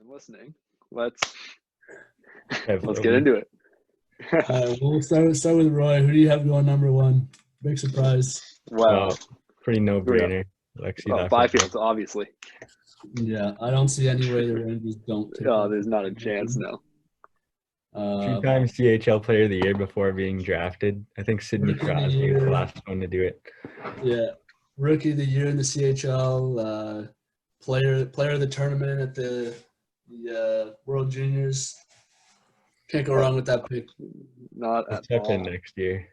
I'm listening. Let's Okay, let's get into it. Uh, we'll start, start with Roy. Who do you have going number one? Big surprise. Wow. Wow, pretty no brainer. Alexi Well, Lafreniere. Byfield's obviously. Yeah, I don't see any way the Rangers don't. take Oh, him. there's not a chance. No. Uh, Two-time CHL Player of the Year before being drafted. I think Sidney Rookie of the Crosby was the last one to do it. yeah, rookie of the year in the CHL. Uh, player player of the tournament at the the uh, World Juniors. Can't go wrong with that pick. Not He'll at step in next year.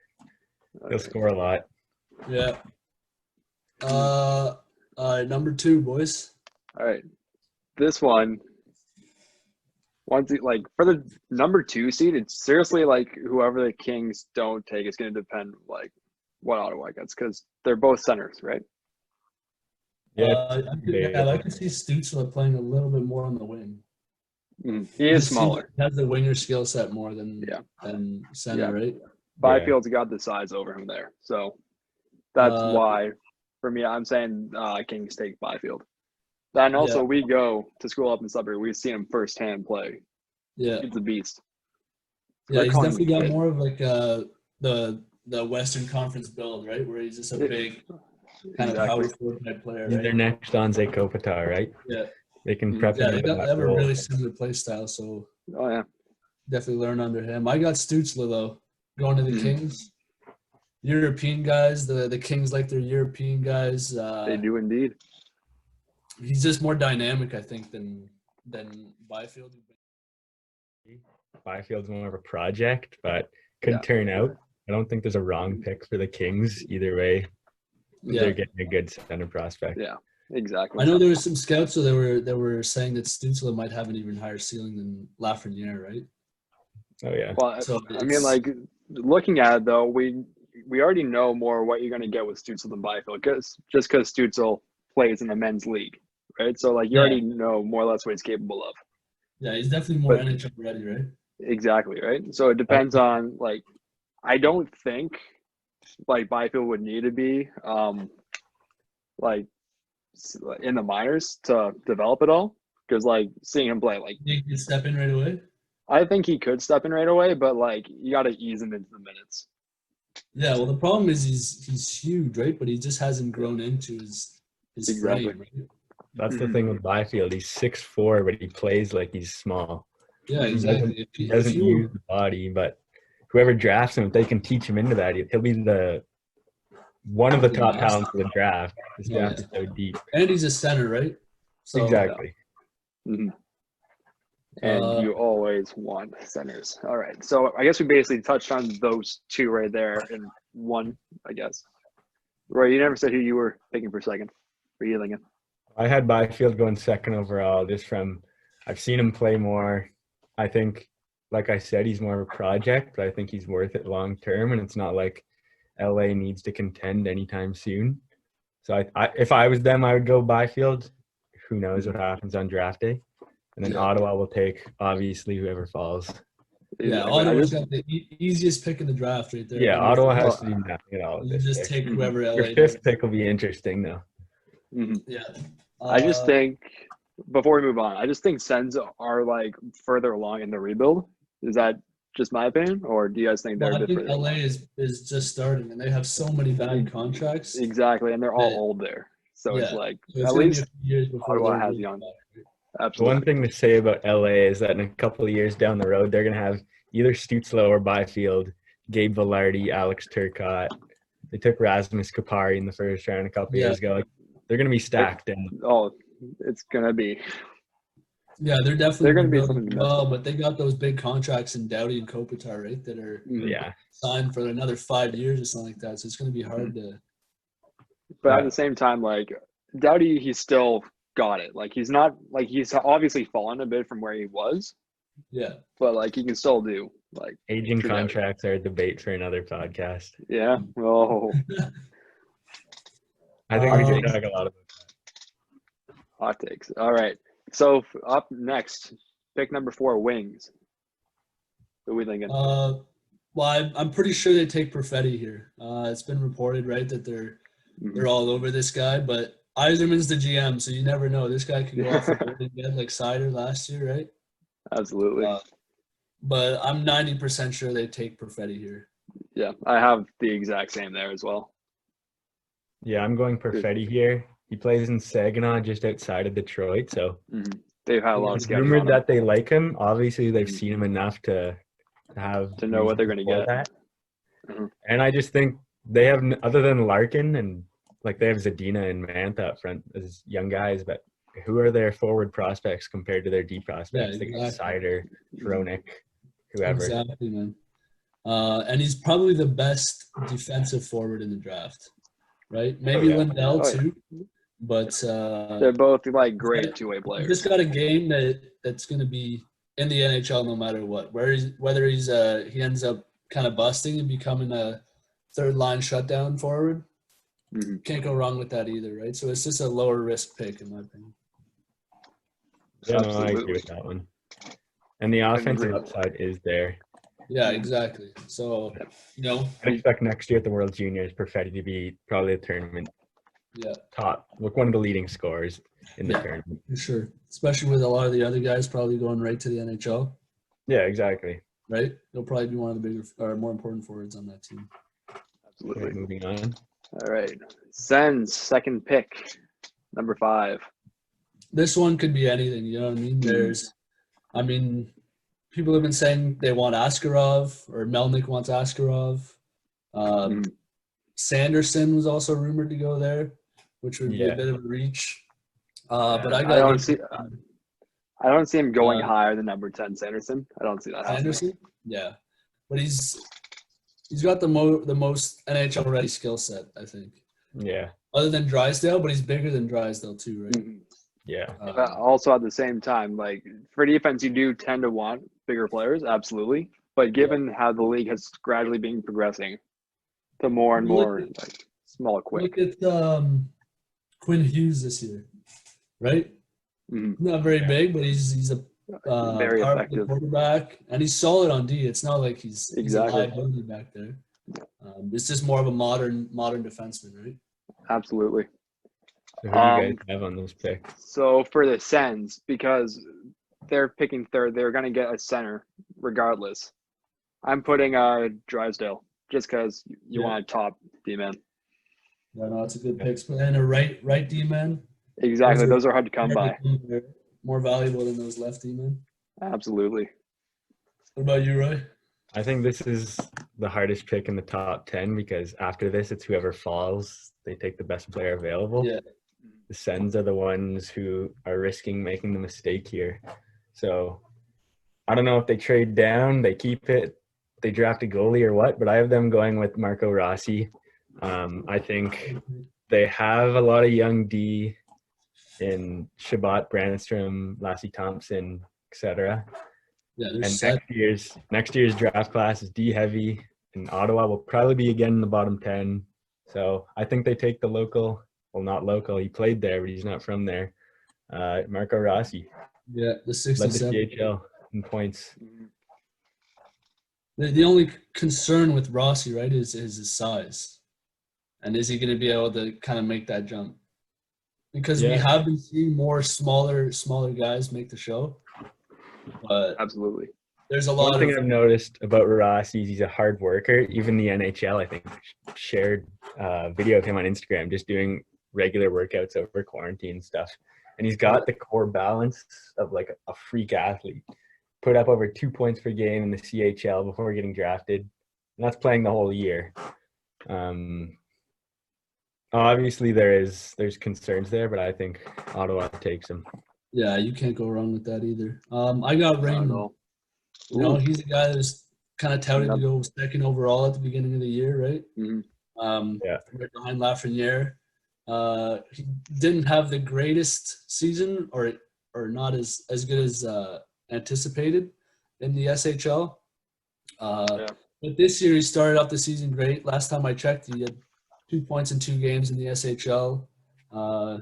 He'll Okay. score a lot. Yeah. Uh, all right, number two, boys. All right. This one, once it, like for the number two seed, it's seriously like whoever the Kings don't take, it's going to depend like what Ottawa gets because they're both centers, right? Yeah, uh, I could, yeah, I can see Stützle playing a little bit more on the wing. Mhm. He is He smaller. has the winger skill set more than Yeah. than center, Yeah. right? Byfield's got the size over him there, so that's Uh, why for me, I'm saying uh, Kings take Byfield. Then also Yeah. we go to school up in Sudbury. We've seen him firsthand play. Yeah, He's a beast. yeah. They're He's calling definitely got kid. more of like uh the the Western Conference build, right? Where he's just a big kind of power forward type player, He's right? their next Anze Kopitar, right? Yeah. They can Mhm. prep Yeah, him they, got, they that have a really similar play style, so Oh yeah. definitely learn under him. I got Stützle though, going to the Mhm. Kings. European guys, the the Kings like their European guys. Uh, They do indeed. He's just more dynamic, I think, than than Byfield. Byfield's more of a project, but could Yeah. turn out. I don't think there's a wrong pick for the Kings either way. Yeah. They're getting a good center prospect. Yeah. Exactly. I know there were some scouts that were that were saying that Stützle might have an even higher ceiling than Lafreniere, right? Oh yeah. Well, So I mean, like looking at it though, we we already know more what you're going to get with Stützle than Byfield, because just because Stützle plays in the men's league, right? So like you Yeah. already know more or less what he's capable of. Yeah, he's definitely more But- NHL ready, right? Exactly, right? So it depends on like I don't think like Byfield would need to be um like s- in the minors to develop it all because like seeing him play like He can step in right away. I think he could step in right away, but like you got to ease him into the minutes. Yeah, well, the problem is he's he's huge, right? But he just hasn't grown into his his Exactly. frame. Right? That's the Mhm. thing with Byfield. He's six four, but he plays like he's small. Yeah, He exactly. If, He doesn't use the body, but whoever drafts him, if they can teach him into that, he'll be the one of the The top talents of the draft. This Yeah. draft is so deep. and he's a center, right? So, exactly. Mhm. And Uh, you always want centers. All right. So I guess we basically touched on those two right there in one, I guess. Roy, you never said who you were picking for second. Were you thinking? I had Byfield going second overall, just from I've seen him play more. I think, like I said, he's more of a project, but I think he's worth it long term, and it's not like LA needs to contend anytime soon. So I, I if I was them, I would go Byfield. Who knows what happens on draft day? And then Yeah. Ottawa will take obviously whoever falls. Yeah, I Ottawa's just- got the e- easiest pick in the draft right there. Yeah, Ottawa if- has to do nothing at all. You this just pick. take whoever LA. Your fifth pick will be interesting though. Mhm. Yeah. I just Uh, think before we move on, I just think Sens are like further along in the rebuild. Is that just my opinion, or do you guys think they're well, a I bit think further? LA is is just starting, and they have so many bad contracts. Exactly, and they're all Yeah. old there, so it's like So it's at gonna be least years before Ottawa has really young. absolutely. one thing to say about LA is that in a couple of years down the road, they're going to have either Stützle or Byfield, Gabe Vilardi, Alex Turcotte. They took Rasmus Kupari in the first round a couple Yeah. years ago. Like, they're going to be stacked. And Oh, it's gonna be. Yeah, they're definitely They're gonna be rebuilding something to mess well, but they got those big contracts in Doughty and Kopitar, right? That are Mhm. yeah, signed for another five years or something like that. So it's going to be hard Mm-hmm. to. But at the same time, like Doughty, he's still got it. Like he's not like he's obviously fallen a bit from where he was, Yeah, but like he can still do like aging True that. contracts are a debate for another podcast. yeah. Oh, I think we Um, should talk a lot about hot takes. All right. So up next, pick number four, wings. Who are we thinking? Uh, well, I'm, I'm pretty sure they take Perfetti here. Uh, it's been reported, right, that they're Mhm. they're all over this guy, but Yzerman's the GM, so you never know. This guy could go off the board again, like Seider last year, right? Absolutely. Uh, But I'm 90% sure they take Perfetti here. yeah, I have the exact same there as well. Yeah, I'm going Perfetti here. He plays in Saginaw, just outside of Detroit. So Mhm. They've had a lot of it's rumored on him. that they like him. Obviously, they've Mhm. seen him enough to to have To know what they're gonna get. that. Mhm. And I just think they have other than Larkin and like they have Zadina and Mantha up front as young guys, but who are their forward prospects compared to their D prospects? They got exactly. Seider, Tronic, whoever. Exactly, man. Uh, and he's probably the best defensive forward in the draft, right? Maybe yeah. Lundell Oh, yeah. too, but uh, They're both like great two way he players. just got a game that that's going to be in the NHL no matter what. Where he's, whether he's uh, he ends up kind of busting and becoming a third line shutdown forward, mm-hmm. can't go wrong with that either, right? So it's just a lower risk pick in my opinion. Yeah, no, I agree with that one. And the offensive agree. upside is there. Yeah, exactly. So you know, I expect next year at the World Juniors, Perfetti to be probably a tournament yeah, top, like one of the leading scorers in the Yeah. tournament. for sure. Especially with a lot of the other guys probably going right to the NHL. Yeah, exactly. right? He'll probably be one of the bigger or more important forwards on that team. Okay, Absolutely. moving on. All right. Sens second pick, number five. This one could be anything, you know what I mean? There's, I mean, people have been saying they want Askarov or Melnyk wants Askarov. Um, Mhm. Sanderson was also rumored to go there, which would be Yeah. a bit of a reach. Uh, but Yeah, I I got don't see. I don't see him going Uh, higher than number ten, Sanderson. I don't see that happening. Sanderson. Yeah, but he's he's got the mo the most NHL ready skill set, I think, Yeah, other than Drysdale. But he's bigger than Drysdale too, right? Mhm. yeah. Uh, also at the same time, like for defense, you do tend to want bigger players, absolutely. But given how the league has gradually been progressing to more and Look more at- like small, quick. Look at um, Quinn Hughes this year, right? Mhm. Not very big, but he's he's a uh, Very powerful effective. quarterback, and he's solid on D. It's not like he's, he's Exactly. a back there. Um, it's just more of a modern modern defenseman, right? Absolutely. So who do you Um, guys have on those picks? So for the Sens, because they're picking third, they're going to get a center regardless. I'm putting uh Drysdale just because you Yeah. want a top D man. Yeah, no, it's a good pick. But and a right right D man, Exactly. Those are- Those are hard to come by. more valuable than those left D men. Absolutely. What about you, Roy? I think this is the hardest pick in the top 10 because after this, it's whoever falls, they take the best player available. Yeah. The Sens are the ones who are risking making the mistake here. So I don't know if they trade down, they keep it, they draft a goalie or what, but I have them going with Marco Rossi. Um, I think they have a lot of young D in Chabot, Brandstrom, Lassi Thomson, etc. Yeah, And set. next year's next year's draft class is D heavy, and Ottawa will probably be again in the bottom ten. So I think they take the local. Well, not local. He played there, but he's not from there. Uh, Marco Rossi Yeah, the led the 67. CHL in points. The, the only concern with Rossi, right, is is his size, and is he going to be able to kind of make that jump? Because we have been seeing more smaller smaller guys make the show, but Absolutely. there's a lot. One lot thing of I've noticed about Ross is he's a hard worker. Even the NHL, I think, shared a video of him on Instagram just doing regular workouts over quarantine stuff. And he's got the core balance of like a freak athlete. Put up over two points per game in the CHL before getting drafted. And that's playing the whole year. Um, obviously, there is there's concerns there, but I think Ottawa takes him. yeah, you can't go wrong with that either. Um, I got Not Raymond. all. You know, he's a guy that was kind of touted to go second overall at the beginning of the year, right? Mhm. Um, Yeah. right behind Lafreniere. Uh, he didn't have the greatest season, or or not as as good as uh, anticipated in the SHL. Uh, Yeah. But this year he started off the season great. Last time I checked, he had two points in two games in the SHL. Uh,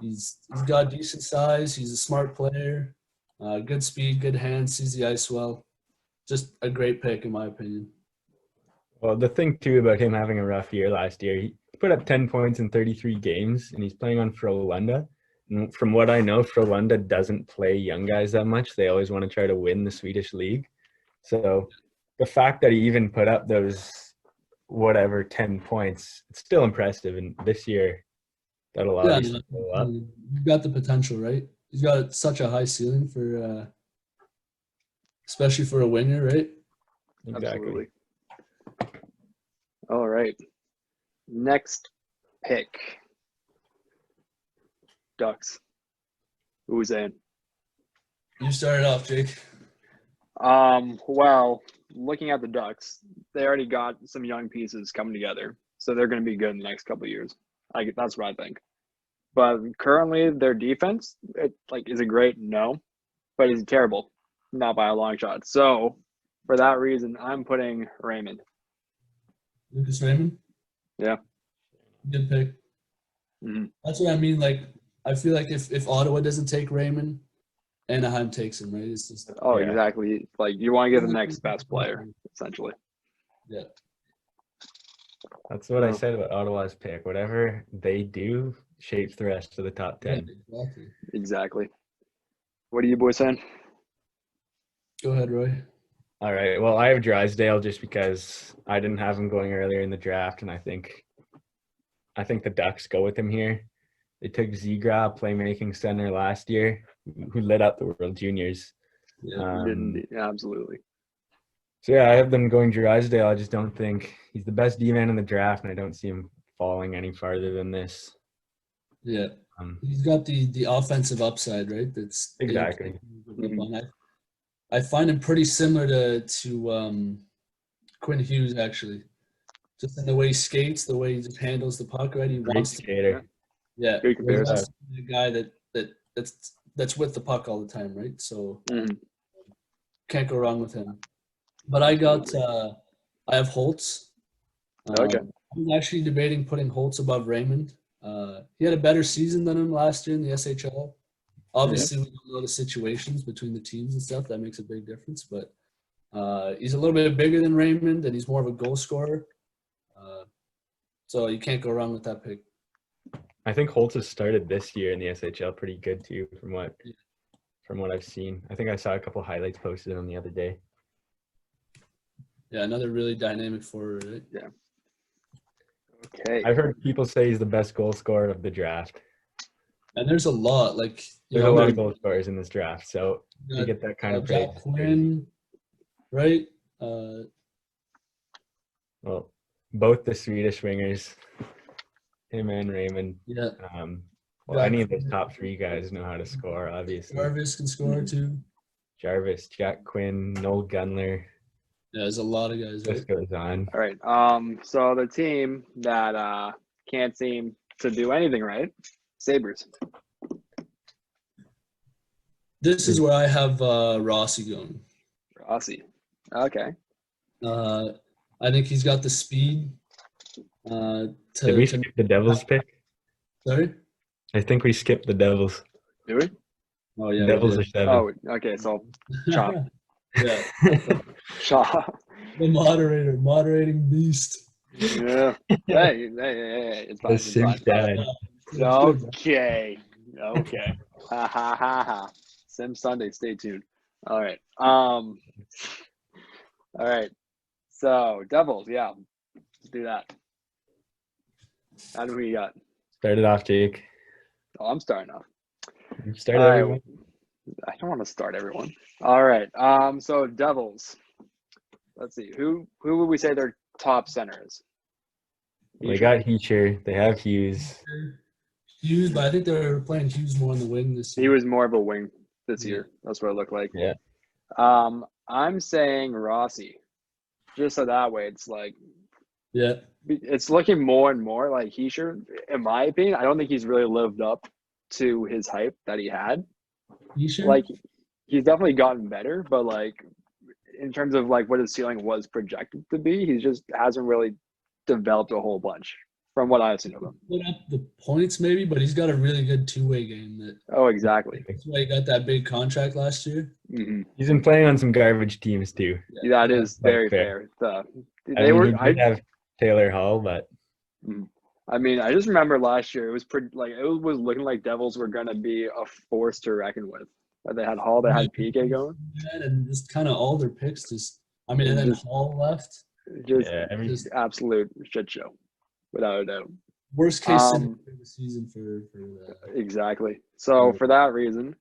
he's he's got decent size. He's a smart player. Uh, good speed, good hands, sees the ice well. Just a great pick in my opinion. Well, the thing too about him having a rough year last year, he, put up 10 points in 33 games, and he's playing on Frolunda. From what I know, Frolunda doesn't play young guys that much. They always want to try to win the Swedish league. So the fact that he even put up those whatever 10 points, it's still impressive. And this year, that'll Yeah, obviously go up. You've got the potential, right? He's got such a high ceiling for, uh, especially for a winger, right? Exactly. Absolutely. All right. Next pick. Ducks. Who's in? You started off, Jake. Um, well, looking at the Ducks, they already got some young pieces coming together, so they're going to be good in the next couple years. I that's what I think. But currently, their defense, it like, is it great? No, but is it terrible? Not by a long shot. So, for that reason, I'm putting Raymond. Lucas Raymond. Yeah. Good pick. Mhm. That's what I mean. Like, I feel like if, if Ottawa doesn't take Raymond, Anaheim takes him, right? It's just Oh, Yeah. exactly. Like you want to get the next best player, essentially. Yeah. That's what I said about Ottawa's pick. Whatever they do shapes the rest of the top Yeah, 10. exactly. Exactly. What are you boys saying? Go ahead, Roy. All right. Well, I have Drysdale just because I didn't have him going earlier in the draft, and I think, I think the Ducks go with him here. They took Zigra, playmaking center last year, who lit up the World Juniors. Yeah. Um, Yeah, absolutely. so yeah, I have them going Drysdale. I just don't think he's the best D man in the draft, and I don't see him falling any farther than this. Yeah. Um, He's got the the offensive upside, right? That's Exactly. can build up on. I, I find him pretty similar to to um, Quinn Hughes actually, just in the way he skates, the way he just handles the puck. Right, he great wants to. skater. Yeah, Good comparison. the guy that that that's that's with the puck all the time, right? So Mhm. can't go wrong with him. But I got uh, I have Holtz. Okay. Um, I'm actually debating putting Holtz above Raymond. Uh, he had a better season than him last year in the SHL. Obviously, we don't know the situations between the teams and stuff. That makes a big difference. But uh, he's a little bit bigger than Raymond, and he's more of a goal scorer. Uh, so you can't go wrong with that pick. I think Holtz has started this year in the SHL pretty good too, from what from what I've seen. I think I saw a couple highlights posted on the other day. Yeah, another really dynamic forward. Right? Okay. I've heard people say he's the best goal scorer of the draft. And there's a lot like you There's know, a lot of goal scorers in this draft, so you you get that kind uh, of praise. Jack Quinn, right? Uh, Well, both the Swedish wingers, him and Raymond. yeah, Um, well, Jack any of those top three guys know how to score. Obviously, Jarvis can score too. Jarvis, Jack Quinn, Noel Gunler. Yeah, there's a lot of guys. Right? This goes on. All right. Um. So the team that uh can't seem to do anything right, Sabres. This is where I have uh, Rossi going. Rossi. Okay. Uh, I think he's got the speed. Uh, to, Did we skip the Devils pick? sorry. I think we skipped the Devils. Do we? Oh yeah. Devils are seven. Oh. Okay. So chop. yeah, Shaw. the moderator, moderating beast. yeah. Hey, hey, hey, hey, it's fine. the It's fine. Simp dad. It's good, man. Okay. Okay. ha ha ha ha. Sim Sunday. Stay tuned. All right. Um. All right. So Devils. Yeah. Let's do that. How do we got? Started off, Jake. Oh, I'm starting off. You started All right. everyone. I don't want to start everyone. All right. Um. So Devils. Let's see. Who who would we say their top center is? They got Hischier. They have Hughes. Hughes, but I think they're playing Hughes more on the wing this year. He was more of a wing this Yeah. year. That's what it looked like. Yeah. Um, I'm saying Rossi, just so that way it's like Yeah, it's looking more and more like he should. In my opinion, I don't think he's really lived up to his hype that he had. you sure? Like he's definitely gotten better, but like in terms of like what his ceiling was projected to be, he just hasn't really developed a whole bunch from what I've seen of him. put up the points maybe, but he's got a really good two-way game. That Oh, exactly. that's why he got that big contract last year. hmm He's been playing on some garbage teams too. That is That's very fair. fair. The, I they mean, were. I, have Taylor Hall, but I mean, I just remember last year it was pretty like it was looking like Devils were gonna be a force to reckon with. But they had Hall, they had PK going. And just kind of all their picks just. I mean, and then Just- Hall left. Just Yeah, every Just absolute shit show, without a doubt. worst case Um, scenario for the season for for the. Exactly. So Yeah. for that reason,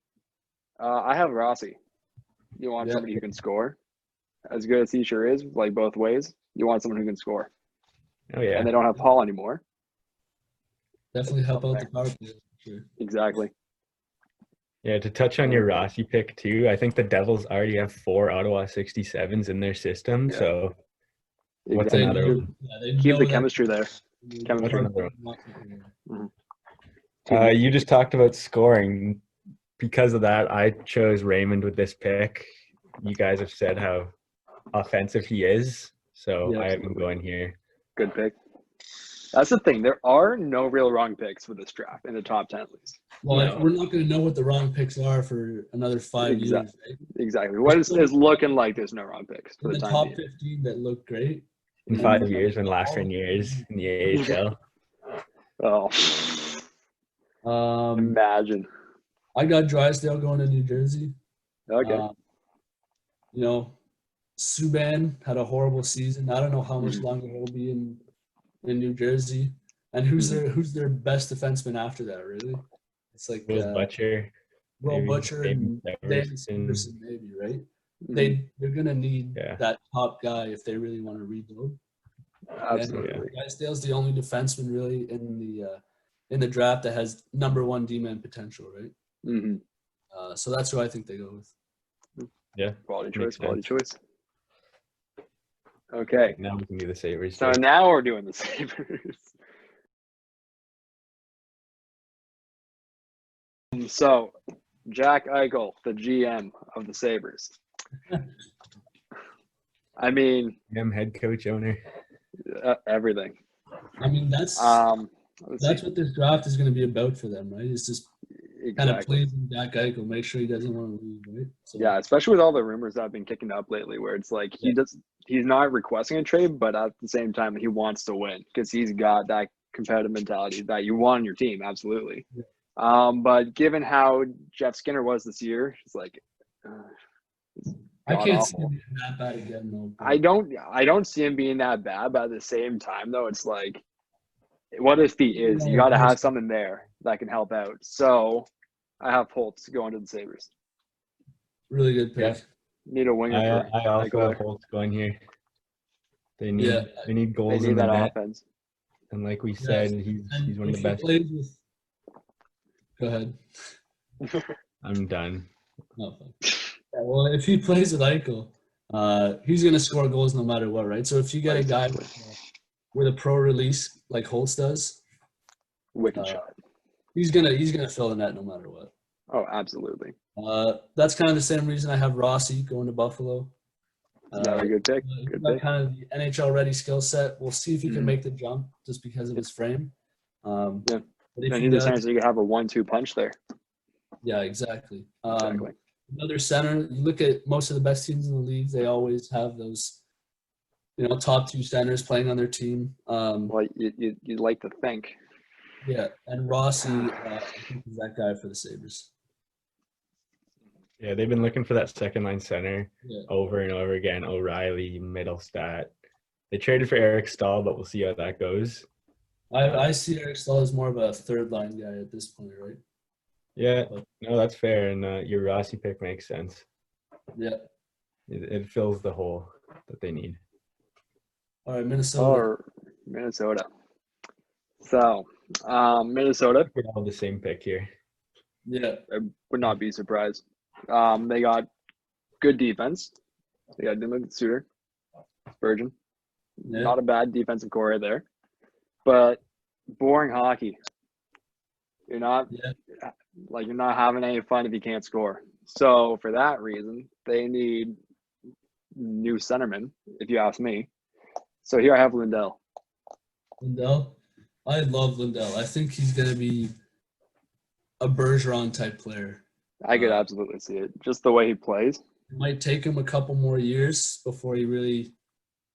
uh, I have Rossi. You want Yeah. somebody who can score, as good as he sure is, like both ways. You want someone who can score, oh yeah. and they don't have Paul anymore. Definitely help out the power play. Sure. Exactly. Yeah, to touch on your Rossi pick too, I think the Devils already have four Ottawa 67s in their system. Yeah. So what's Exactly. another one? yeah, Keep the chemistry there. chemistry. Another one. Uh, you just talked about scoring. Because of that, I chose Raymond with this pick. You guys have said how offensive he is, so Yeah, I am going here. Good pick. That's the thing. There are no real wrong picks for this draft in the top ten at least. Well, No. we're not going to know what the wrong picks are for another five Exactly. years. Right? Exactly. What is, is looking like there's no wrong picks for In the the time top being. 15 that look great. In And five then- years, when Lafreniere years in the AHL. Oh, Um, imagine. I got Drysdale going to New Jersey. Okay. Um, you know, Subban had a horrible season. I don't know how much Mhm. longer he'll be in in New Jersey. And who's Mhm. their who's their best defenseman after that? Really, it's like Will uh, Butcher. Will maybe Butcher David and David Sanderson, maybe right. Mhm. They they're gonna need Yeah. that top guy if they really want to rebuild. Absolutely. Drysdale's the only defenseman really in the uh, in the draft that has number one D-man potential, right? hmm Uh, so that's who I think they go with. Yeah. Quality choice. Quality choice. Okay. Now we can do the Sabres. So too. now we're doing the Sabres. So, Jack Eichel, the GM of the Sabres. I mean, I'm head coach owner. uh, everything. I mean, that's Um, that's see. what this draft is going to be about for them, right? It's just kind of exactly. pleasing Jack Eichel, make sure he doesn't want to leave, right? So, Yeah, especially with all the rumors that have been kicking up lately, where it's like he Yeah. does he's not requesting a trade, but at the same time he wants to win because he's got that competitive mentality that you want on your team, absolutely. Yeah. Um, but given how Jeff Skinner was this year, it's like uh, I can't see him being that bad again, though. I don't I don't see him being that bad, but at the same time though, it's like what if he is? You gotta have something there that can help out. So I have Holtz going to the Sabres. really good pick. Yeah. Need a winger I, for I also have Holtz going here. They need Yeah. they need They goals need in the that net, offense. and like we Yes. said, he's And he's one of the best. plays with- Go ahead. I'm done. No. Yeah, well, if he plays with Eichel, uh, he's going to score goals no matter what, right? So if you get a guy with, uh, with a pro release like Holtz does, Wicked Uh, shot. he's gonna he's gonna fill the net no matter what. Oh, absolutely. Uh, that's kind of the same reason I have Rossi going to Buffalo. Uh, Another good pick. Good pick. kind of the NHL ready skill set. We'll see if he can Mhm. make the jump just because of his frame. Um, Yeah. but if he does, you can have a one-two punch there. yeah, exactly. Um, Exactly. another center. You look at most of the best teams in the league; they always have those, you know, top two centers playing on their team. Um, Well, you, you you'd like to think. yeah, and Rossi, uh, I think is that guy for the Sabres. Yeah, they've been looking for that second line center Yeah. over and over again. O'Reilly, Mittelstadt. They traded for Eric Staal, but we'll see how that goes. I, I see Eric Staal as more of a third line guy at this point, right? Yeah, But- no, that's fair, and uh, your Rossi pick makes sense. Yeah. It, it fills the hole that they need. All right, Minnesota. Or Minnesota. So, um, Minnesota We're all the same pick here. Yeah. I would not be surprised. Um, they got good defense. They got Dimmick Suter, Spurgeon. Yeah. Not a bad defensive core there, but boring hockey. You're not Yeah. like you're not having any fun if you can't score. So for that reason, they need new centermen, if you ask me. So here I have Lundell. Lundell. I love Lundell. I think he's going to be a Bergeron type player. I could Uh, absolutely see it. Just the way he plays. It might take him a couple more years before he really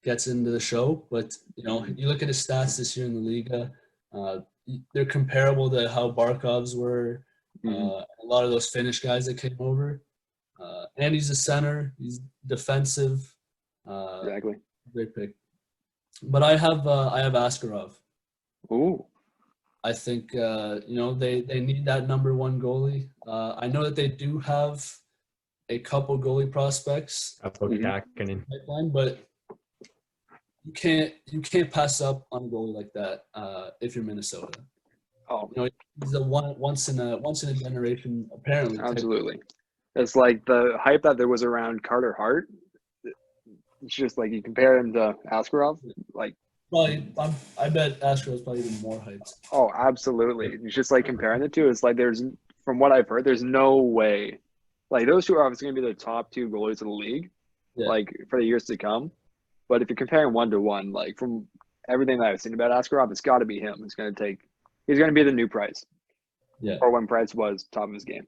gets into the show, but you know, you look at his stats this year in the Liga. Uh, they're comparable to how Barkov's were. Uh, a lot of those Finnish guys that came over. Uh, and he's a center. He's defensive. Uh, exactly. Great pick. But I have uh, I have Askarov. Ooh. I think uh, you know they they need that number one goalie. Uh, I know that they do have a couple goalie prospects Apo Mhm. Pipeline, but you can't you can't pass up on a goalie like that uh, if you're Minnesota. Oh, He's a one once in a once in a generation apparently. absolutely. It's like the hype that there was around Carter Hart. It's just like you compare him to Askarov, like Probably, I'm, I bet Astros probably even more hyped. oh, absolutely. It's just like comparing the two. It's like there's from what I've heard, there's no way. Like those two are obviously going to be the top two goalies of the league, Yeah. like for the years to come. But if you're comparing one to one, like from everything that I've seen about Askarov, it's got to be him. It's going to take. He's going to be the new Price, Yeah. or when Price was top of his game.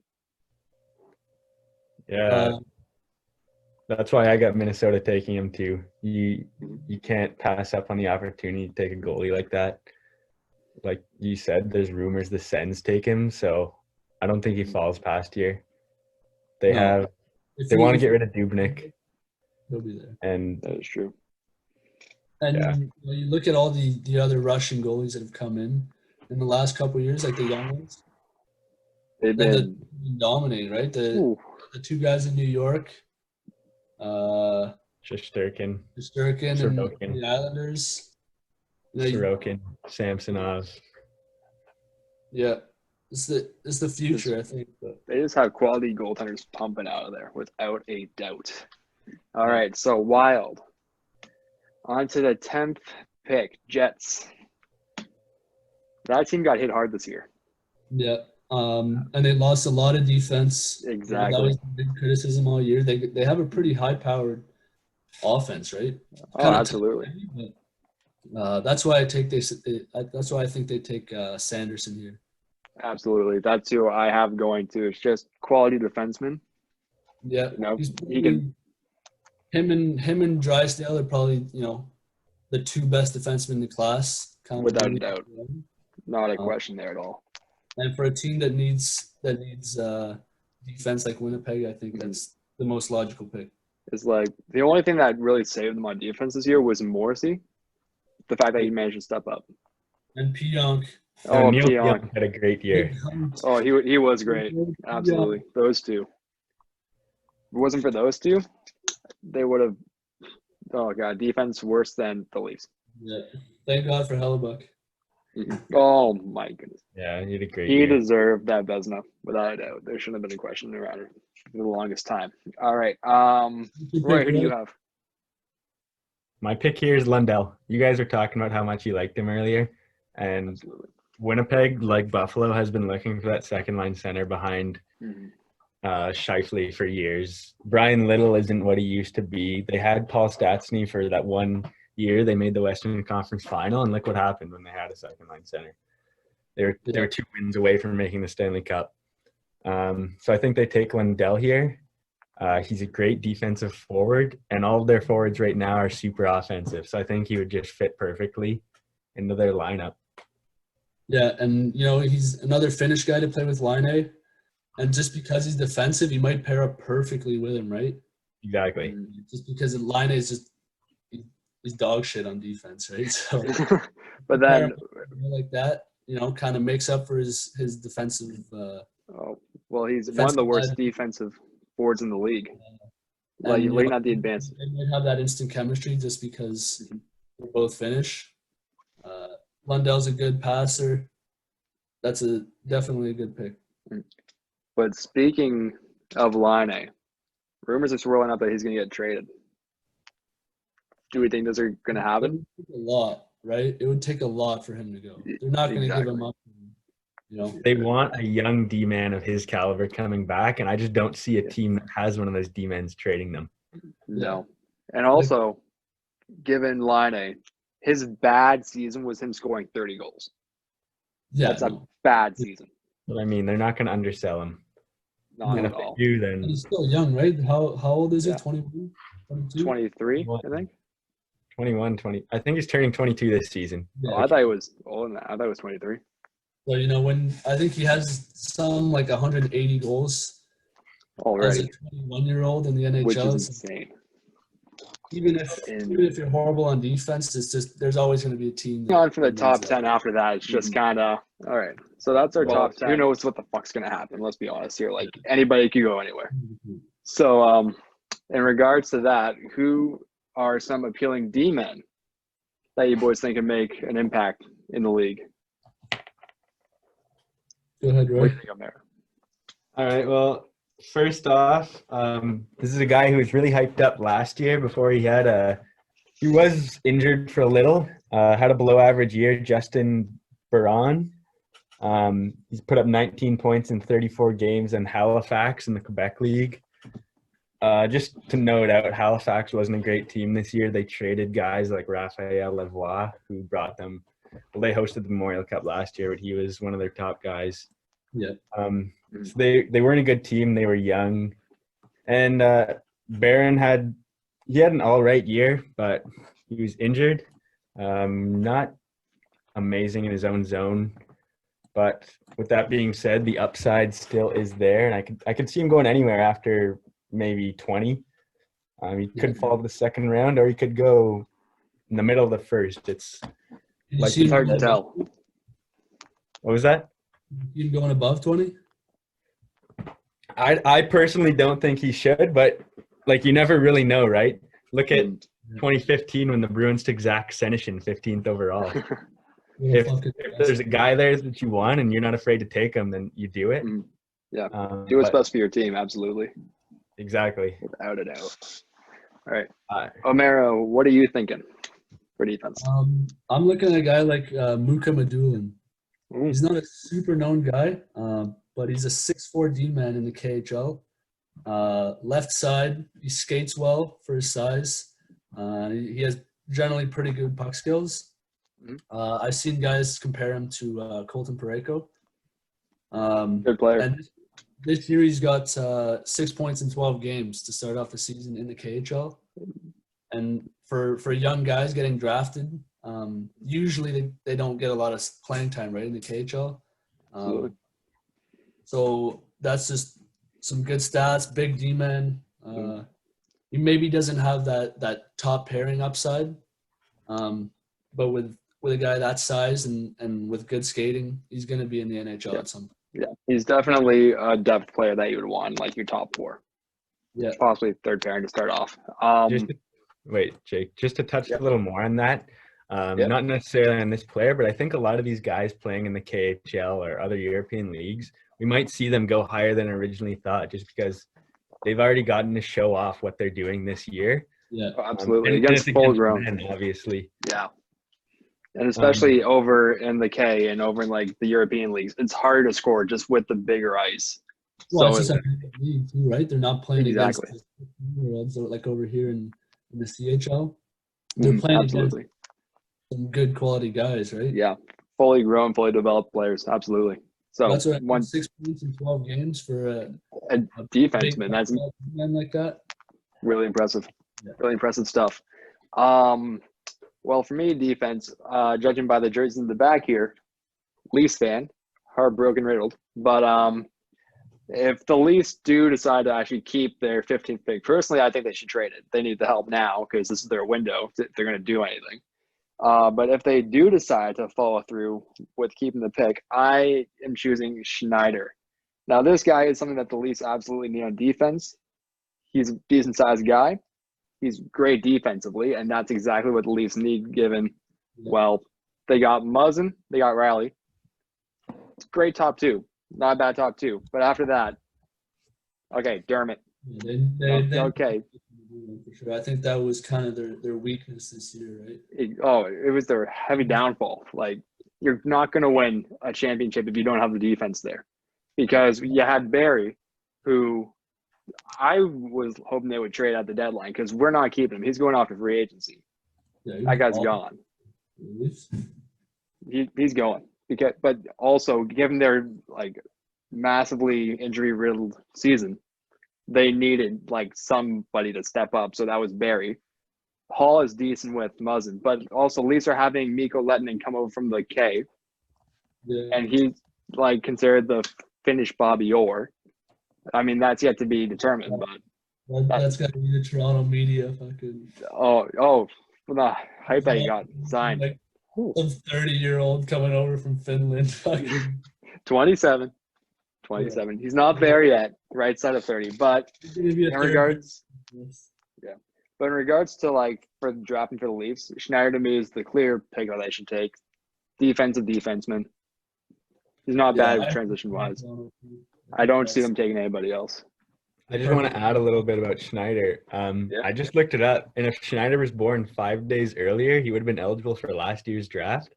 Yeah, Uh, that's why I got Minnesota taking him too. You you can't pass up on the opportunity to take a goalie like that. Like you said, there's rumors the Sens take him, so I don't think he mm-hmm. falls past here. They No. have if they want to get rid of Dubnyk, He'll be there. and That is true. And Yeah. you, look at all the the other Russian goalies that have come in in the last couple of years, like the young ones, They've they've been. been dominating, right? The Ooh, the two guys in New York, uh, Shesterkin, Sturkin and the Islanders. You know, you- Sorokin, Samsonov. yeah, it's the it's the future, I think. But they just have quality goaltenders pumping out of there without a doubt. All right, so Wild. On to the tenth pick, Jets. That team got hit hard this year. yeah, um, and they lost a lot of defense. You know, Exactly. that was big criticism all year. They they have a pretty high powered offense, right? Oh, absolutely. But, uh, that's why I take this. That's why I think they take uh, Sanderson here. Absolutely. That's who I have going to. It's just quality defenseman. Yeah, You know, he can him and him and Drysdale are probably you know the two best defensemen in the class. Kind of Without a doubt. not a Uh, question there at all. And for a team that needs that needs uh, defense like Winnipeg, I think Mm-hmm. that's the most logical pick. It's like the only thing that really saved them on defense this year was Morrissey. The fact that he managed to step up. And Pionk. Oh, Neal Pionk. Pionk had a great year. Oh, he he was great. Absolutely. Those two. If it wasn't for those two, they would have. Oh god, defense worse than the Leafs. Yeah. Thank God for Hellebuyck. Oh my goodness, Yeah, he a great he year. deserved that Vezina without a doubt. There shouldn't have been a question around it for the longest time. All right, um, Roy, who do you have? My pick here is Lundell. You guys are talking about how much you liked him earlier, and Absolutely. Winnipeg, like Buffalo, has been looking for that second line center behind Mhm. uh, Scheifele for years. Bryan Little isn't what he used to be. They had Paul Stastny for that one year. They made the Western Conference Final, and look what happened when they had a second line center. They were they were two wins away from making the Stanley Cup. Um, so I think they take Lundell here. Uh, he's a great defensive forward, and all of their forwards right now are super offensive. So I think he would just fit perfectly into their lineup. Yeah, and you know he's another Finnish guy to play with Laine and just because he's defensive, he might pair up perfectly with him, right? Exactly. Just because Laine is just he's dog shit on defense, right? So but then, like that, you know, kind of makes up for his his defensive. Uh, oh, well, he's one of the worst defensive forwards in the league. and, Like you looking know, at the advance. They might have that instant chemistry just because they're both Finnish. Uh, Lundell's a good passer. That's a definitely a good pick. But speaking of Laine, rumors are swirling up that he's going to get traded. Do we think those are going to It happen? would take a lot, right? It would take a lot for him to go. They're not going to give him up. You know, They want a young D man of his caliber coming back, and I just don't see a team that has one of those D men's trading them. No. And also, given Laine, his bad season was him scoring 30 goals. yeah. That's a bad season. But I mean, they're not going to undersell him. Not And at if they all. do, then he's still young, right? How how old is he? Yeah. 21? 22? 23, I think. 21, 20. I think he's turning 22 this season. Yeah. Oh, I thought it was older than that. I thought it was 23. So you know when I think he has some like 180 goals already. as Already, a 21 year old in the NHL. which NHL. is insane. even if And- even if you're horrible on defense, it's just there's always going to be a team. on from the wins top that. 10 after that, it's just Mhm. kind of all right. So that's our Well, top 10. Who knows what the fuck's going to happen? Let's be honest here. Like anybody could go anywhere. Mhm. So, um, in regards to that, who are some appealing D men that you boys think can make an impact in the league? Go ahead, What do you think, Omer? All right. Well, first off, um, this is a guy who was really hyped up last year before he had a. He was injured for a little. Uh, had a below average year. Justin Barron. Um, he's put up 19 points in 34 games in Halifax in the Quebec League. Uh, just to note out, Halifax wasn't a great team this year. They traded guys like Raphael Lavoie, who brought them. Well, they hosted the Memorial Cup last year, but he was one of their top guys. Yeah. Um, so they they weren't a good team. They were young, and uh, Barron had he had an all right year, but he was injured. Um, not amazing in his own zone, but with that being said, the upside still is there, and I could I could see him going anywhere after maybe twenty. Um, he could Yeah. fall to the second round, or he could go in the middle of the first. It's Did Like, It's hard to tell. what was that? You going above 20? I I personally don't think he should, but like you never really know, right? Look at 2015 when the Bruins took Zach Senyshyn 15th overall. If, if there's a guy there that you want and you're not afraid to take him, then you do it. Mhm. Yeah. Um, do what's but- best for your team, absolutely, Exactly. without a doubt. All right, Uh, Omero, what are you thinking for defense? Um, I'm looking at a guy like uh, Mukhamadullin. Ooh, He's not a super known guy, um, but he's a 6'4 D man in the KHL. Uh, left side, he skates well for his size. Uh, he he has generally pretty good puck skills. Mhm. Uh, I've seen guys compare him to uh, Colton Parayko. Um, Good player. and this, year he's got uh, six points in 12 games to start off the season in the KHL. And for, for young guys getting drafted, um, usually they, they don't get a lot of playing time, right, in the KHL. Um, so that's just some good stats, big D-man. Uh. He maybe doesn't have that, that top pairing upside, um, but with with a guy that size and, and with good skating, he's going to be in the NHL Yeah. at some Yeah, he's definitely a depth player that you would want, like your top four. Yeah. possibly third pairing to start off. Um, just to, wait, Jake, just to touch Yep. a little more on that. Um, Yep. Not necessarily on this player, but I think a lot of these guys playing in the KHL or other European leagues, we might see them go higher than originally thought, just because they've already gotten to show off what they're doing this year. Yeah. oh, Um, absolutely and- and against it's full grown. obviously. Yeah. And especially over in the K and over in like the European leagues, it's hard to score just with the bigger ice. Well, so it's just a league too, right? They're not playing Exactly. against worlds like over here in, in the CHL. They're Mm, playing against absolutely. some good quality guys, right? Yeah. Fully grown, fully developed players. Absolutely. So That's what one six points in twelve games for a, a a defenseman. That's man like that. really impressive. Yeah. Really impressive stuff. Um, well, for me, defense, uh, judging by the jerseys in the back here, Leafs fan, heartbroken riddled. But um, if the Leafs do decide to actually keep their 15th pick, personally, I think they should trade it. They need the help now because this is their window if they're going to do anything. Uh, but if they do decide to follow through with keeping the pick, I am choosing Schneider. Now, this guy is something that the Leafs absolutely need on defense. He's a decent sized guy. He's great defensively, and that's exactly what the Leafs need given. Well, they got Muzzin, they got Rielly. It's great top two. Not a bad top two. But after that, okay, Dermott. Yeah, they, they, they, Okay. sure. I think that was kind of their, their weakness this year, right? It- oh, it was their heavy downfall. Like, you're not going to win a championship if you don't have the defense there. Because you had Barry, who I was hoping they would trade at the deadline because we're not keeping him. He's going off to free agency. Yeah, That guy's gone. for he, he's going because but also given their like massively injury riddled season they needed like somebody to step up so that was Barrie Hall is decent with Muzzin, but also Leafs are having Mikko Lehtonen come over from the K, Yeah. and he's like considered the Finnish Bobby Orr. I mean, that's yet to be determined, but That, that's got to be the Toronto media fucking. oh, oh, the hype that he got signed. Like some 30 year old coming over from Finland. Fucking, 27. 27. He's not there yet, right side of 30. But he's gonna be in regards, but in regards to like for the drafting for the Leafs, Schneider to me is the clear pick that they should take. Defensive defenseman. He's not Yeah, bad transition wise. I don't see them taking anybody else. I just want to add a little bit about Schneider. Um, Yeah. I just looked it up, and if Schneider was born five days earlier, he would have been eligible for last year's draft.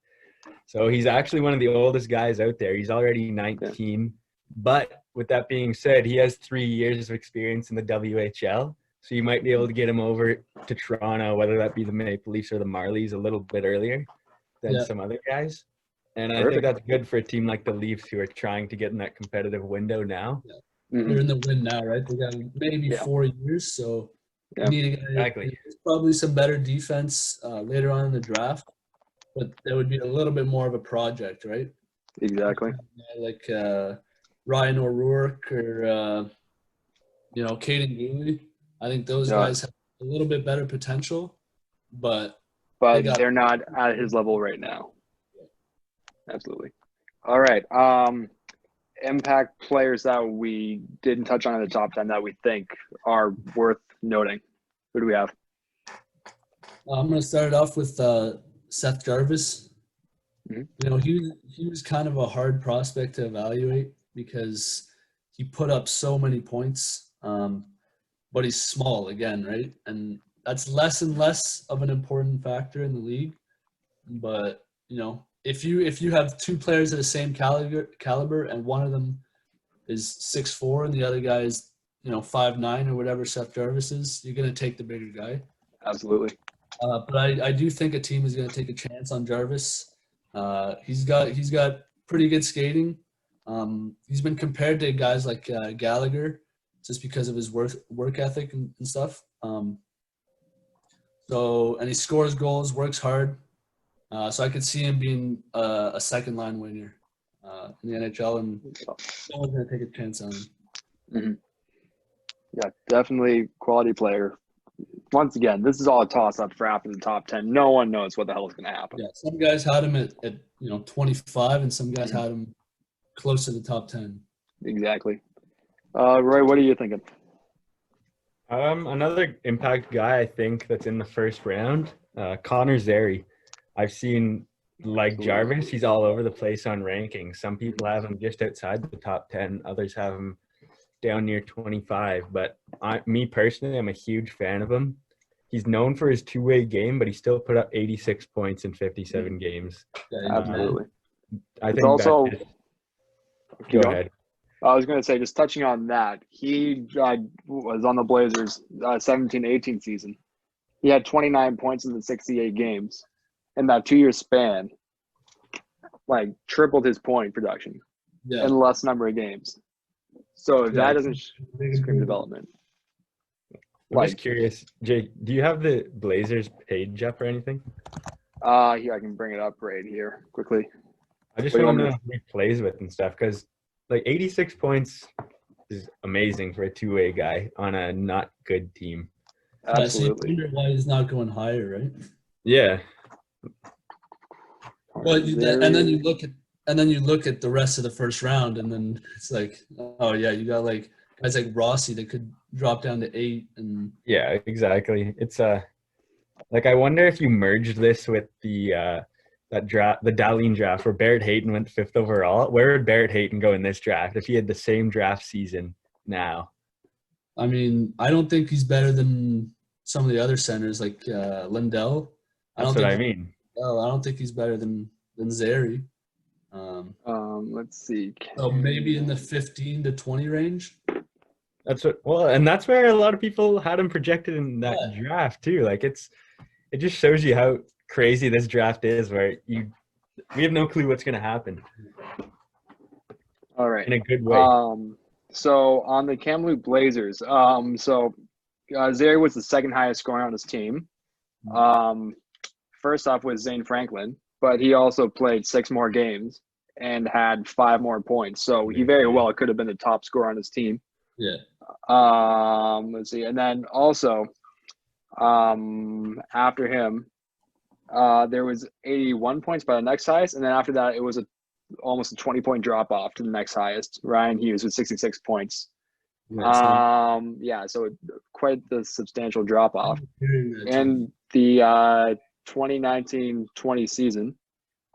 So he's actually one of the oldest guys out there. He's already 19. But with that being said, he has three years of experience in the WHL. So you might be able to get him over to Toronto, whether that be the Maple Leafs or the Marlies, a little bit earlier than Yeah. some other guys. And I Perfect. think that's good for a team like the Leafs who are trying to get in that competitive window now. Mhm. They're in the win now, right? They got maybe Yeah. four years, so Yeah. you need to get Exactly. probably some better defense uh, later on in the draft, but that would be a little bit more of a project, right? Exactly. Like uh, Ryan O'Rourke or uh, you know Kaiden Guhle. I think those Yeah. guys have a little bit better potential, but But They got- they're not at his level right now. Absolutely. All right. Um impact players that we didn't touch on in the top ten that we think are worth noting. Who do we have? I'm going to start it off with uh, Seth Jarvis. Mhm. You know, he was, he was kind of a hard prospect to evaluate because he put up so many points, um, but he's small again, right? And that's less and less of an important factor in the league. But you know, if you if you have two players of the same caliber caliber and one of them is six four and the other guy is you know five nine or whatever Seth Jarvis is, you're gonna take the bigger guy. Absolutely. Uh, but I, I do think a team is going to take a chance on Jarvis. Uh, he's got he's got pretty good skating. Um, he's been compared to guys like uh, Gallagher just because of his work work ethic and, and stuff. Um, so and he scores goals, works hard. Uh, so I could see him being a, a second line winner uh, in the NHL, and someone's going to take a chance on him. Yeah, definitely quality player. Once again, this is all a toss up for after the top ten. No one knows what the hell is gonna happen. Yeah, some guys had him at, at you know 25, and some guys had him close to the top 10. Exactly. Uh Roy, what are you thinking? Um, another impact guy I think that's in the first round, uh, Connor Zary. I've seen like Absolutely. Jarvis, he's all over the place on rankings. Some people have him just outside the top ten, others have him down near twenty five. But I, me personally, I'm a huge fan of him. He's known for his two way game, but he still put up 86 points in 57 games. Yeah, he's a man. Absolutely. I It's think also- that is- go going. ahead. I was going to say, just touching on that, he uh, was on the Blazers uh, 17 18 season. He had 29 points in the 68 games. In that two year span, like tripled his point production Yeah. in less number of games. So if Yeah. that doesn't scream development. I'm Like- just curious, Jake, do you have the Blazers page up or anything? Uh, here, I can bring it up right here quickly. I just do you want to want know me who he plays with and stuff because like 86 points is amazing for a two-way guy on a not good team. Yeah, so you Absolutely. wonder why he's not going higher, right? Yeah, Well, you, and then you look at and then you look at the rest of the first round, and then it's like, oh yeah, you got like guys like Rossi that could drop down to eight, and yeah, exactly. It's uh like I wonder if you merged this with the uh that draft, the Dahlin draft where Barrett Hayton went fifth overall. Where would Barrett Hayton go in this draft if he had the same draft season now? I mean, I don't think he's better than some of the other centers like uh, Lundell. I That's don't what think I mean. Oh, I don't think he's better than than Zary. Um, Um, let's see. so maybe in the 15 to 20 range. That's what well, and that's where a lot of people had him projected in that draft too. Like it's it just shows you how crazy this draft is where you we have no clue what's gonna happen All right. in a good way. Um, so on the Kamloops Blazers, um, so uh, Zary was the second highest scorer on his team. Um, first off was Zane Franklin, but he also played six more games and had five more points. So he very well could have been the top scorer on his team. Yeah. Um, let's see, and then also, um, after him, uh, there was 81 points by the next highest, and then after that, it was a almost a 20 point drop off to the next highest. Ryan Hughes with 66 points. Yeah, so Um, yeah, so quite the substantial drop off. I'm hearing that too. In the uh, 2019-20 season,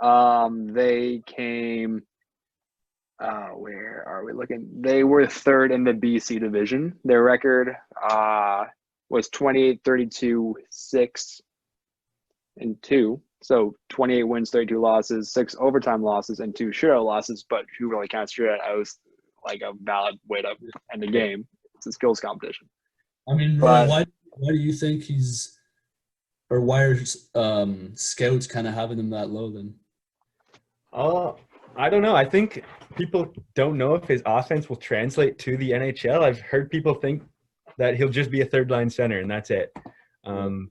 um, they came. Uh, where are we looking? They were third in the BC division. Their record uh, was 28, 32, 6, and 2. So 28 wins, 32 losses, six overtime losses, and two shootout losses. But who really counts shootout I was like a valid way to end the game? It's a skills competition. I mean, but- why why do you think he's or why are um, scouts kind of having him that low then? Oh, I don't know. I think people don't know if his offense will translate to the NHL. I've heard people think that he'll just be a third line center and that's it. Um,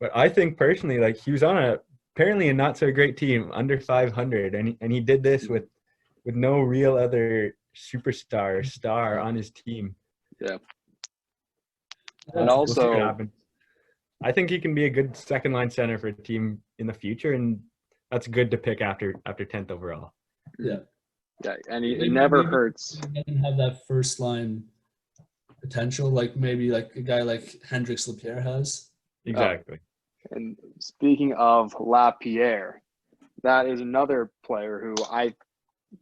but I think personally, like he was on a apparently a not so great team, under 500, and he, and he did this with with no real other superstar star on his team. Yeah, and We'll see what also, happens. I think he can be a good second line center for a team in the future, and that's good to pick after after 10th overall. yeah, yeah, and he, it never maybe- hurts. He doesn't have that first line potential like maybe like a guy like Hendrix Lapierre has. Exactly. Oh. And speaking of Lapierre, that is another player who I,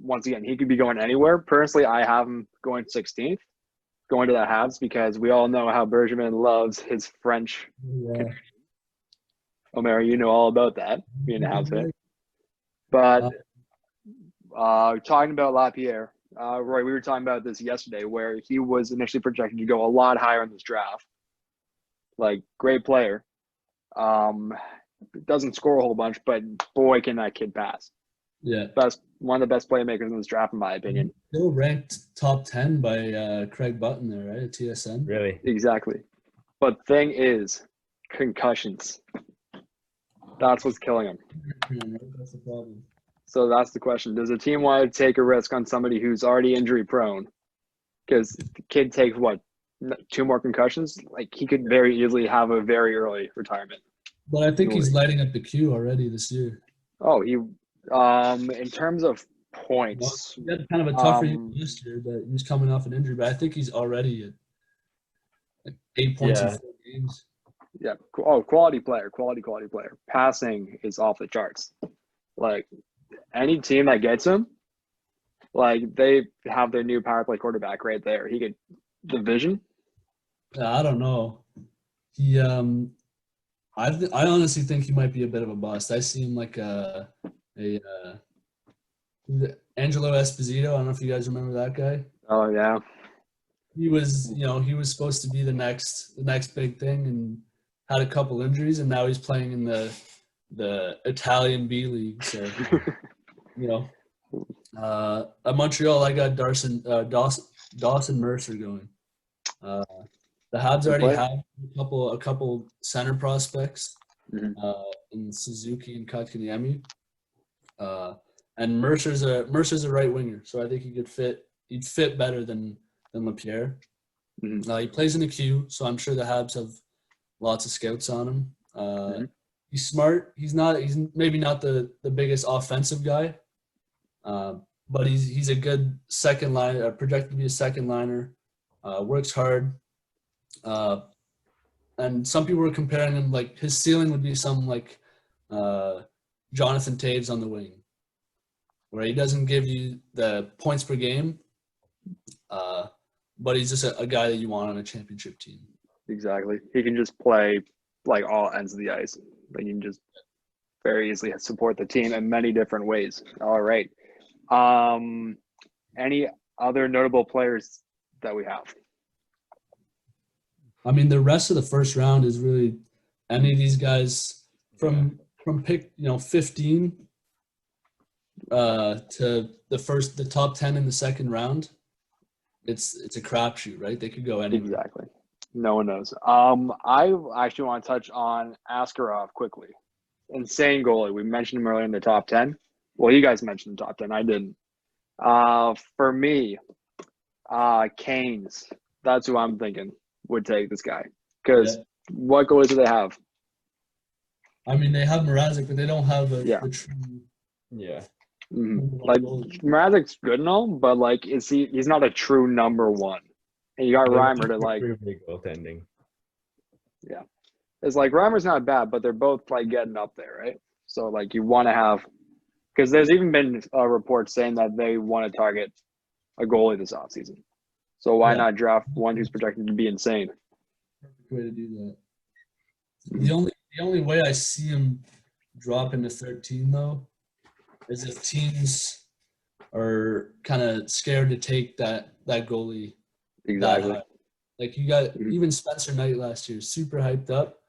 once again, he could be going anywhere. Personally, I have him going 16th, going to the Habs because we all know how Bergevin loves his French. Yeah. Omer, you know all about that, being a Habs fan. But uh, talking about Lapierre, uh, Roy, we were talking about this yesterday, where he was initially projected to go a lot higher in this draft. Like, great player. Um, doesn't score a whole bunch, but boy, can that kid pass. Yeah. Best, one of the best playmakers in this draft, in my opinion. Still ranked top ten by uh, Craig Button there, right? At TSN. Really. Exactly. But thing is, concussions. That's what's killing him. That's the problem. So that's the question. Does a team want to take a risk on somebody who's already injury prone? Because the kid takes what two more concussions, like he could very easily have a very early retirement. But I think he's lighting up the queue already this year. Oh, he um in terms of points, He had kind of a tougher year Um, last year, but he was coming off an injury. But I think he's already at like eight points Yeah. in four games. yeah. Oh, quality player, quality, quality player. Passing is off the charts. Like any team that gets him, like they have their new power play quarterback right there. He could the vision. Yeah, I don't know. He, um, I, th- I honestly think he might be a bit of a bust. I see him like a, a uh. Angelo Esposito. I don't know if you guys remember that guy. Oh yeah. He was, you know, he was supposed to be the next, the next big thing, and had a couple injuries, and now he's playing in the, the Italian B League. So, you know, uh, at Montreal, I got Dawson, uh, Dawson, Dawson Mercer going. Uh, the Habs already have a couple, a couple center prospects Mhm. uh, in Suzuki and Kotkaniemi. Uh, and Mercer's a Mercer's a right winger, so I think he could fit. He'd fit better than than Lapierre. Mhm. Uh, he plays in the queue, so I'm sure the Habs have lots of scouts on him. Uh, Mhm. He's smart. He's not. He's maybe not the the biggest offensive guy, uh, but he's he's a good second line. Uh, projected to be a second liner. Uh, works hard. Uh, and some people were comparing him like his ceiling would be some like uh, Jonathan Toews on the wing, where he doesn't give you the points per game, uh, but he's just a, a guy that you want on a championship team. Exactly. He can just play like all ends of the ice. They can just very easily support the team in many different ways. All right. Um, any other notable players that we have? I mean, the rest of the first round is really any of these guys from from pick you know 15 uh, to the first the top 10 in the second round. It's it's a crapshoot, right? They could go anywhere. Exactly. No one knows. Um, I actually want to touch on Askarov quickly. Insane goalie. We mentioned him earlier in the top ten. Well, you guys mentioned the top ten. I didn't. Uh, for me, uh, Canes. That's who I'm thinking would take this guy. Because Yeah. what goalies do they have? I mean, they have Mrazek, but they don't have a, Yeah. a true Yeah. Mhm. Like goalie. Mrazek's good and all, but like, is he? He's not a true number one. And you got Reimer to like. Pretty goaltending. It's like Reimer's not bad, but they're both like getting up there, right? So like you want to have, because there's even been a report saying that they want to target a goalie this offseason. So why Yeah. not draft one who's projected to be insane? perfect way to do that. The only the only way I see him drop into 13 though is if teams are kind of scared to take that that goalie Exactly. high. Like you got Mhm. even Spencer Knight last year, super hyped up,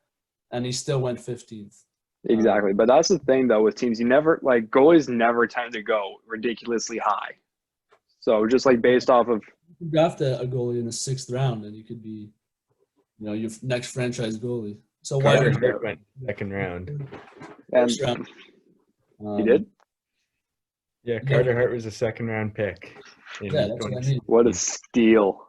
and he still went 15th. Exactly. But that's the thing though with teams, you never like goalies never tend to go ridiculously high. So just like based off of You draft a, a goalie in the sixth round, and you could be, you know, your next franchise goalie. So why Carter would you Hart went second round. and first round? Um, did. Yeah, Carter Hart was a second round pick. in Yeah, that's what I 20 mean. What a steal.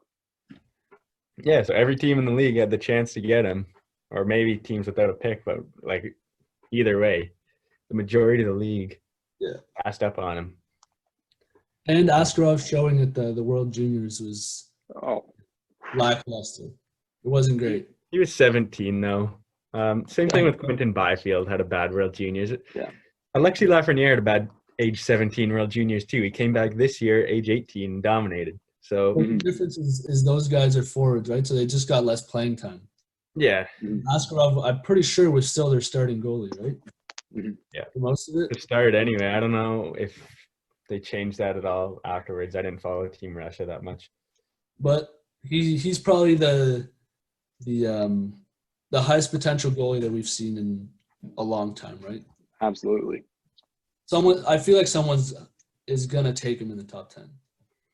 Yeah, so every team in the league had the chance to get him, or maybe teams without a pick, but like either way, the majority of the league Yeah. passed up on him. And Askarov showing at the the World Juniors was Oh, lackluster. It wasn't great. He was 17 though. Um, same thing with Quinton Byfield had a bad World Juniors. Yeah. Alexis Lafreniere had a bad age 17 World Juniors too. He came back this year, age 18, dominated. So But the difference is, is those guys are forwards, right? So they just got less playing time. yeah, Askarov, I'm pretty sure was still their starting goalie, right? Mhm. Yeah. For most of it. to start anyway. I don't know if they changed that at all afterwards. I didn't follow Team Russia that much. But he he's probably the the um the highest potential goalie that we've seen in a long time, right? absolutely. Someone I feel like someone's is gonna take him in the top ten.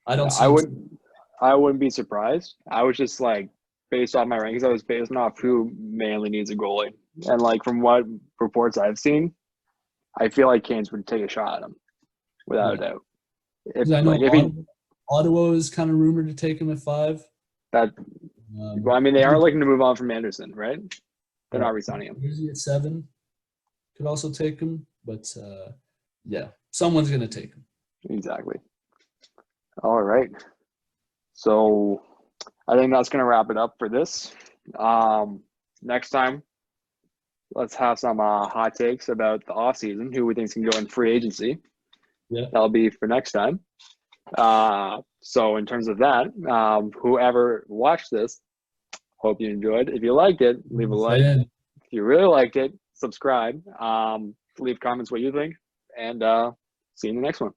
I don't see I wouldn't. I wouldn't be surprised. I was just like based off my rankings. I was based off who mainly needs a goalie, and like from what reports I've seen, I feel like Canes would take a shot at him, without a doubt. If, I know like, if he, Ottawa, Ottawa is kind of rumored to take him at five. that, Um, well, I mean, they are looking to move on from Anderson, right? They're not resigning him. Jersey at seven could also take him, but uh, yeah, someone's gonna take him. Exactly. All right. So I think that's going to wrap it up for this. Um, next time, let's have some uh, hot takes about the offseason, who we think can go in free agency. Yeah. That'll be for next time. Uh, so, in terms of that, um, whoever watched this, hope you enjoyed. If you liked it, leave a like. If you really liked it, subscribe. Um, leave comments what you think, and uh, see you in the next one.